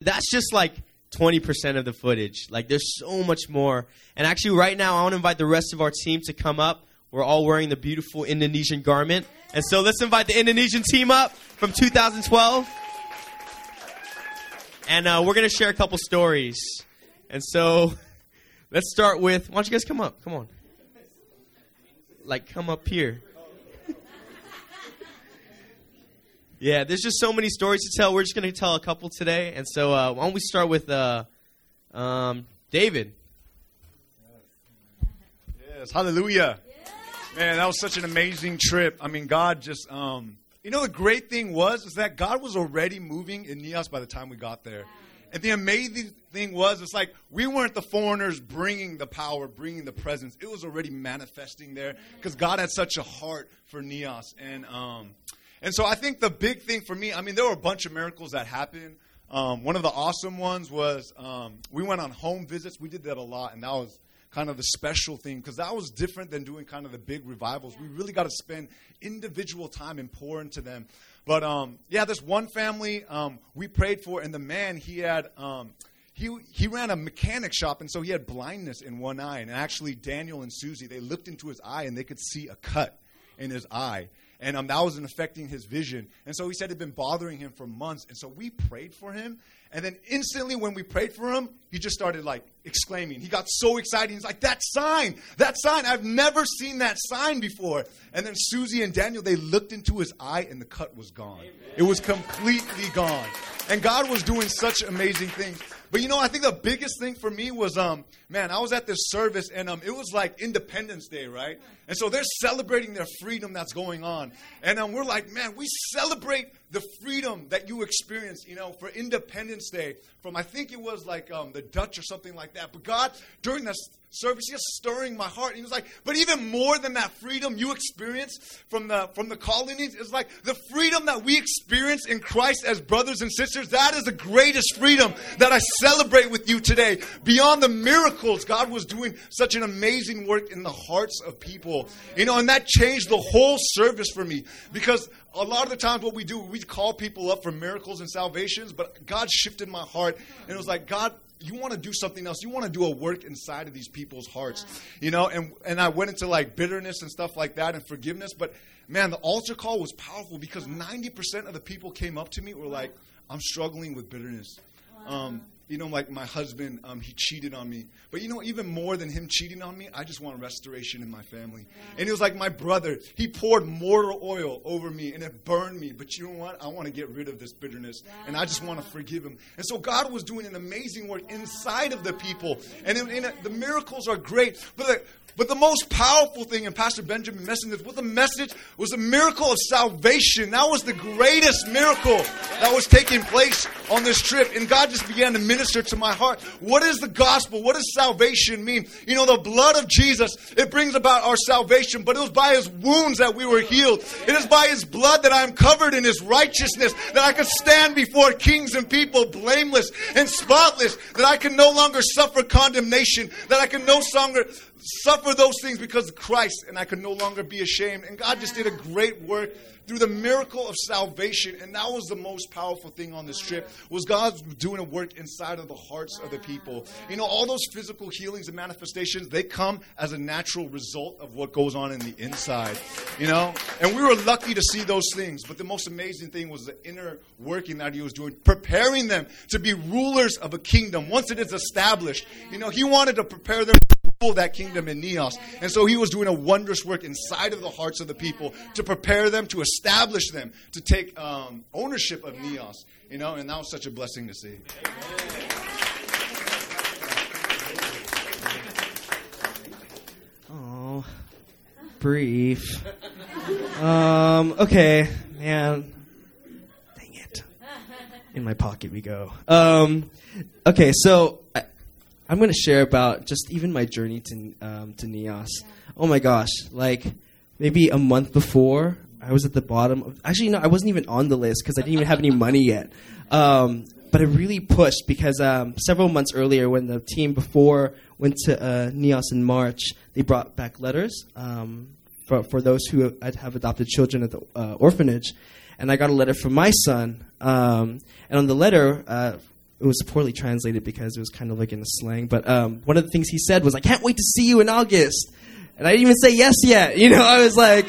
that's just like 20% of the footage. Like there's so much more. And actually right now I want to invite the rest of our team to come up. We're all wearing the beautiful Indonesian garment. And so let's invite the Indonesian team up from 2012. And uh, we're going to share a couple stories. And so let's start with why don't you guys come up? Come on. Like come up here. Yeah, there's just so many stories to tell. We're just going to tell a couple today. And so uh, why don't we start with uh, um, David? Yes, hallelujah. Man, that was such an amazing trip. I mean, God just, um, you know, the great thing was is that God was already moving in Nias by the time we got there. And the amazing thing was, it's like we weren't the foreigners bringing the power, bringing the presence. It was already manifesting there because God had such a heart for Nias. And um, and so I think the big thing for me, I mean, there were a bunch of miracles that happened. Um, one of the awesome ones was um, we went on home visits. We did that a lot, and that was kind of the special thing because that was different than doing kind of the big revivals. We really got to spend individual time and pour into them. But um, yeah, this one family um, we prayed for, and the man he had um, he he ran a mechanic shop, and so he had blindness in one eye. And actually, Daniel and Susie they looked into his eye, and they could see a cut in his eye and um, that wasn't affecting his vision. And so he said it had been bothering him for months. And so we prayed for him. And then instantly, when we prayed for him, he just started like exclaiming. He got so excited. He's like, "That sign! That sign! I've never seen that sign before." And then Susie and Daniel they looked into his eye, and the cut was gone. Amen. It was completely gone. And God was doing such amazing things. But you know, I think the biggest thing for me was, um, man, I was at this service and um, it was like Independence Day, right? And so they're celebrating their freedom that's going on. And um, we're like, man, we celebrate the freedom that you experienced, you know, for Independence Day from, I think it was like um, the Dutch or something like that. But God, during this service, was stirring my heart. He was like, but even more than that freedom you experience from the, from the colonies is like the freedom that we experience in Christ as brothers and sisters. That is the greatest freedom that I celebrate with you today. Beyond the miracles, God was doing such an amazing work in the hearts of people. You know, and that changed the whole service for me because a lot of the times what we do, we call people up for miracles and salvations, but God shifted my heart and it was like, God, you want to do something else. You want to do a work inside of these people's hearts, you know. And and I went into like bitterness and stuff like that and forgiveness. But man, the altar call was powerful because ninety percent of the people came up to me were like, "I'm struggling with bitterness." Um, you know, like my husband, um, he cheated on me. But you know, even more than him cheating on me, I just want restoration in my family. And he was like my brother. He poured mortar oil over me and it burned me. But you know what? I want to get rid of this bitterness and I just want to forgive him. And so God was doing an amazing work inside of the people. And, the miracles are great. But the, but the most powerful thing, and Pastor Benjamin mentioned this, with the message was the miracle of salvation. That was the greatest miracle that was taking place on this trip. And God just began to minister to my heart. What is the gospel? What does salvation mean? You know, the blood of Jesus, it brings about our salvation, but it was by his wounds that we were healed. It is by his blood that I am covered in his righteousness, that I can stand before kings and people blameless and spotless, that I can no longer suffer condemnation, that I can no longer suffer those things because of Christ, and I can no longer be ashamed. And God just did a great work through the miracle of salvation, and that was the most powerful thing on this trip was God doing a work inside of the hearts of the people. You know, all those physical healings and manifestations they come as a natural result of what goes on in the inside. You know, and we were lucky to see those things. But the most amazing thing was the inner working that He was doing, preparing them to be rulers of a kingdom once it is established. You know, He wanted to prepare them to rule that kingdom in Nias. And so he was doing a wondrous work inside of the hearts of the people to prepare them, to establish them, to take um, ownership of Nias. You know, and that was such a blessing to see. Brief. Um, okay, man. Dang it. In my pocket we go. Um, okay, so I, I'm going to share about just even my journey to um, to Nias. Oh my gosh, like maybe a month before, I was at the bottom. Of, actually, no, I wasn't even on the list because I didn't even have any money yet. Um, but it really pushed because um, several months earlier, when the team before went to uh, Nias in March, they brought back letters um, for for those who have adopted children at the uh, orphanage, and I got a letter from my son. Um, and on the letter, uh, it was poorly translated because it was kind of like in a slang. But um, one of the things he said was, "I can't wait to see you in August," and I didn't even say yes yet. You know, I was like,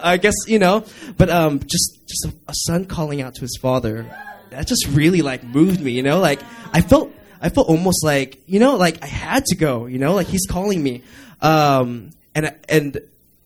I guess you know, but um, just just a, a son calling out to his father, that just really like moved me. You know, like I felt I felt almost like you know, like I had to go. You know, like he's calling me, um, and and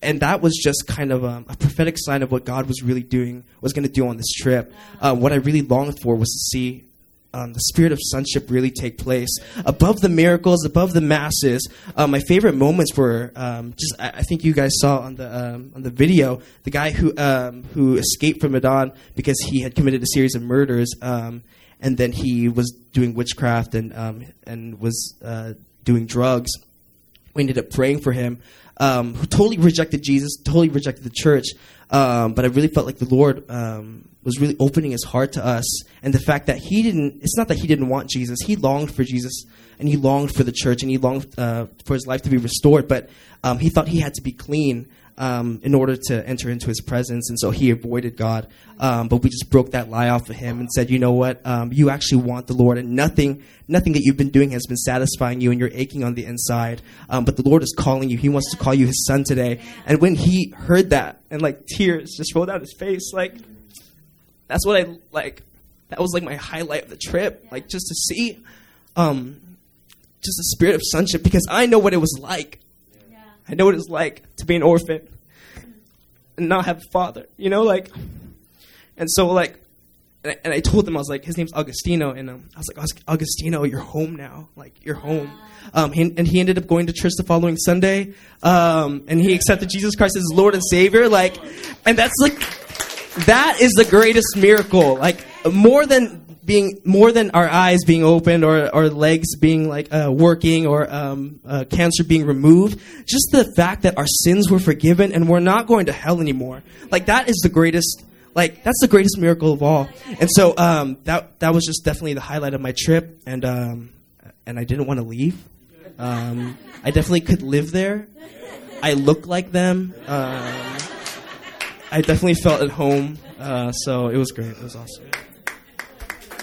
and that was just kind of um, a prophetic sign of what God was really doing, was going to do on this trip. Uh, what I really longed for was to see um, the spirit of sonship really take place above the miracles, above the masses. Uh, my favorite moments were um, just I, I, think you guys saw on the um, on the video the guy who um, who escaped from Medan because he had committed a series of murders, um, and then he was doing witchcraft and um, and was uh, doing drugs. We ended up praying for him. Who totally rejected Jesus, totally rejected the church, but I really felt like the Lord was really opening his heart to us. And the fact that he didn't it's not that he didn't want jesus. He longed for jesus and he longed for the church and he longed uh, for his life to be restored but um, he thought he had to be clean um, in order to enter into his presence. And so he avoided god. Um, but we just broke that lie off of him and said you know what? Um, you actually want the lord and nothing nothing that you've been doing has been satisfying you and you're aching on the inside. Um, but the lord is calling you. He wants to call you his son today. And when he heard that and like tears just rolled out his face like that's what I like. That was like my highlight of the trip, like just to see, um, just the spirit of sonship because I know what it was like. I know what it's like to be an orphan and not have a father. You know, like, and so like, and I, and I told them I was like, his name's Augustino, and um, I was like, Augustino, you're home now. Like, you're home. Um, he, and he ended up going to church the following Sunday, um, and he accepted Jesus Christ as Lord and Savior. Like, and that's like that is the greatest miracle. Like more than being more than our eyes being opened or our legs being like uh, working or um, uh, cancer being removed just the fact that our sins were forgiven and we're not going to hell anymore like that is the greatest like that's the greatest miracle of all and so um, that that was just definitely the highlight of my trip and um, and I didn't want to leave um, I definitely could live there I look like them um, I definitely felt at home. Uh, so it was great. It was awesome.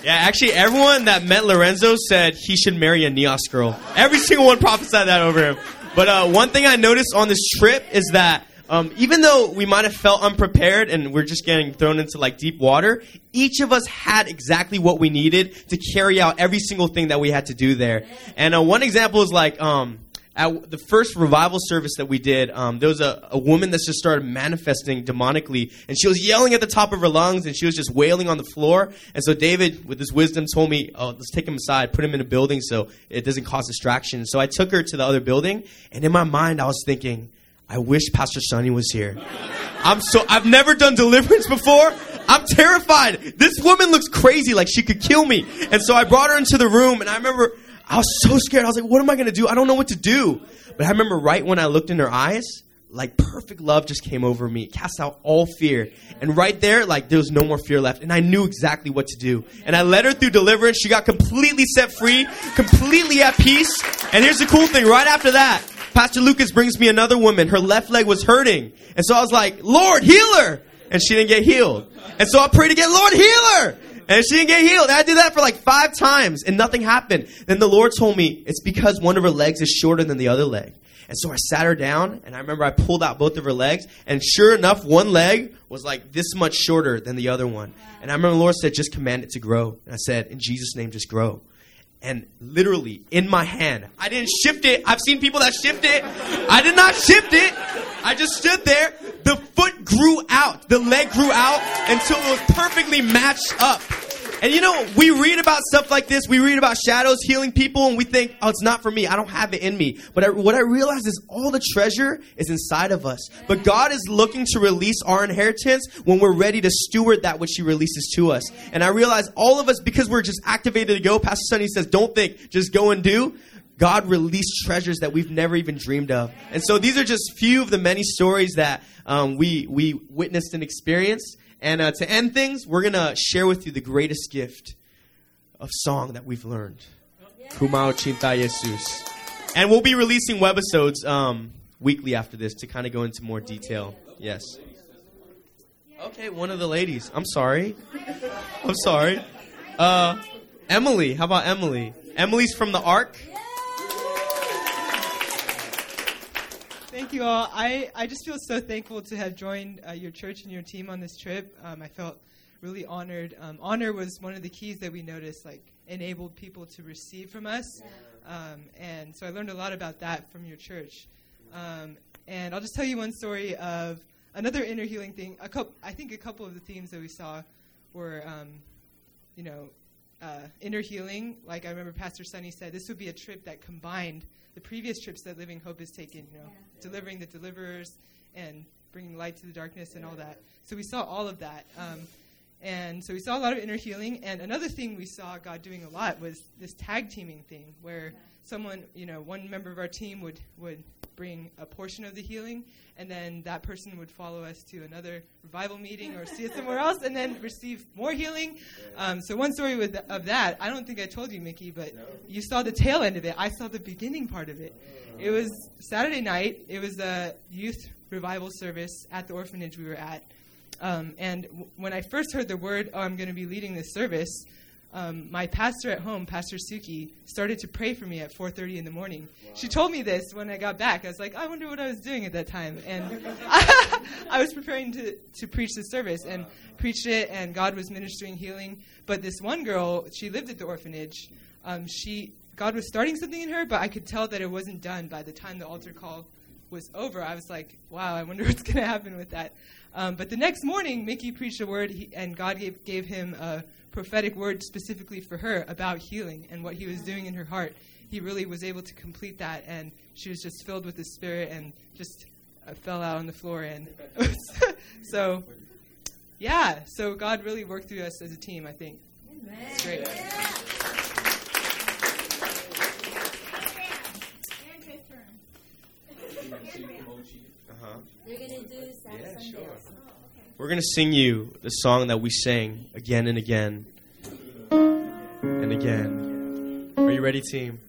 Yeah, actually, everyone that met Lorenzo said he should marry a Nias girl. Every single one prophesied that over him. But uh, one thing I noticed on this trip is that um, even though we might have felt unprepared and we're just getting thrown into like deep water, each of us had exactly what we needed to carry out every single thing that we had to do there. And uh, one example is like um, at the first revival service that we did, um, there was a, a woman that just started manifesting demonically, and she was yelling at the top of her lungs, and she was just wailing on the floor. And so David, with his wisdom, told me, "Oh, let's take him aside, put him in a building so it doesn't cause distraction." So I took her to the other building, and in my mind, I was thinking, "I wish Pastor Sonny was here." I'm so I've never done deliverance before. I'm terrified. This woman looks crazy, like she could kill me. And so I brought her into the room, and I remember I was so scared. I was like, what am I going to do? I don't know what to do. But I remember right when I looked in her eyes, like perfect love just came over me, cast out all fear. And right there, like there was no more fear left. And I knew exactly what to do. And I led her through deliverance. She got completely set free, completely at peace. And here's the cool thing right after that, Pastor Lucas brings me another woman. Her left leg was hurting. And so I was like, Lord, heal her. And she didn't get healed. And so I prayed again, Lord, heal her. And she didn't get healed. And I did that for like five times and nothing happened. Then the Lord told me it's because one of her legs is shorter than the other leg. And so I sat her down and I remember I pulled out both of her legs and sure enough, one leg was like this much shorter than the other one. And I remember the Lord said, just command it to grow. And I said, in Jesus' name, just grow. And literally in my hand, I didn't shift it. I've seen people that shift it. I did not shift it. I just stood there. The foot grew out. The leg grew out until it was perfectly matched up. And you know, we read about stuff like this. We read about shadows healing people, and we think, oh, it's not for me. I don't have it in me. But I, what I realize is all the treasure is inside of us. But God is looking to release our inheritance when we're ready to steward that which He releases to us. And I realize all of us, because we're just activated to go, Pastor Sonny says, don't think, just go and do. God released treasures that we've never even dreamed of. And so these are just few of the many stories that um, we, we witnessed and experienced. And uh, to end things, we're going to share with you the greatest gift of song that we've learned. Kumao Cinta Jesus. And we'll be releasing webisodes um, weekly after this to kind of go into more detail. Yes. Okay, one of the ladies. I'm sorry. I'm sorry. Uh, Emily. How about Emily? Emily's from the Ark. Thank you all. I, I just feel so thankful to have joined uh, your church and your team on this trip. Um, I felt really honored. Um, honor was one of the keys that we noticed, like enabled people to receive from us. Um, and so I learned a lot about that from your church. Um, and I'll just tell you one story of another inner healing thing. A couple, I think a couple of the themes that we saw were, um, you know, uh, inner healing. Like I remember Pastor Sunny said, this would be a trip that combined the previous trips that Living Hope has taken. You know, delivering the deliverers and bringing light to the darkness and all that. So we saw all of that. Um, and so we saw a lot of inner healing. And another thing we saw God doing a lot was this tag teaming thing, where someone, you know, one member of our team would would bring a portion of the healing, and then that person would follow us to another revival meeting or see us somewhere else, and then receive more healing. Um, so one story with, of that, I don't think I told you, Mickey, but you saw the tail end of it. I saw the beginning part of it. It was Saturday night. It was a youth revival service at the orphanage we were at. Um, and w- when I first heard the word, oh, I'm going to be leading this service, um, my pastor at home, Pastor Suki, started to pray for me at 4:30 in the morning. She told me this when I got back. I was like, I wonder what I was doing at that time, and I was preparing to to preach the service and preached it, and God was ministering healing. But this one girl, she lived at the orphanage. Um, she God was starting something in her, but I could tell that it wasn't done by the time the altar call was over. I was like, wow, I wonder what's going to happen with that. Um, but the next morning, Mickey preached a word, he, and God gave, gave him a prophetic word specifically for her about healing and what he was doing in her heart. He really was able to complete that, and she was just filled with the Spirit and just uh, fell out on the floor. And so, yeah, so God really worked through us as a team, I think. It's great. They're gonna do Saturday Sunday. Oh, We're going to sing you the song that we sang again and again and again. Are you ready, team?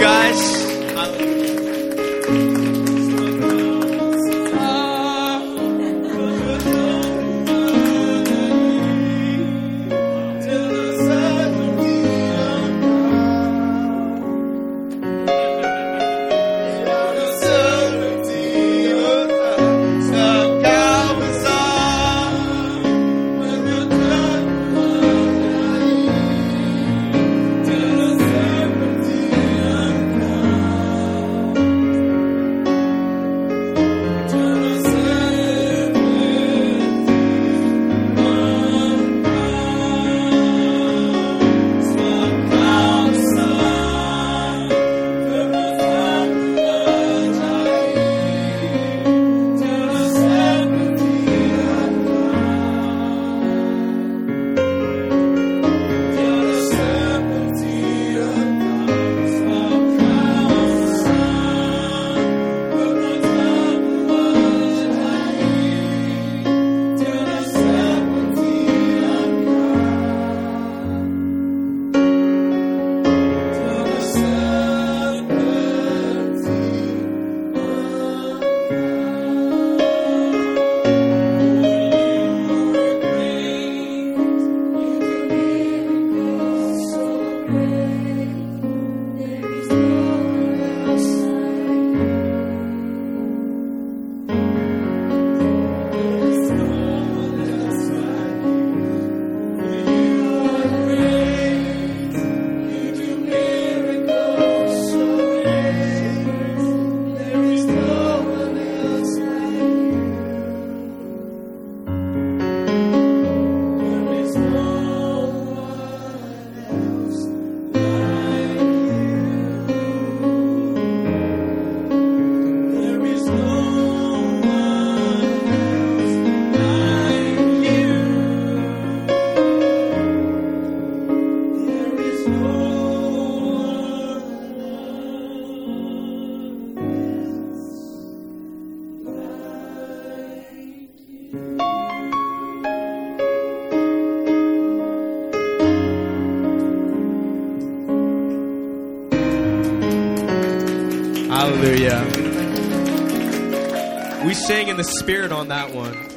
guys. Spirit on that one.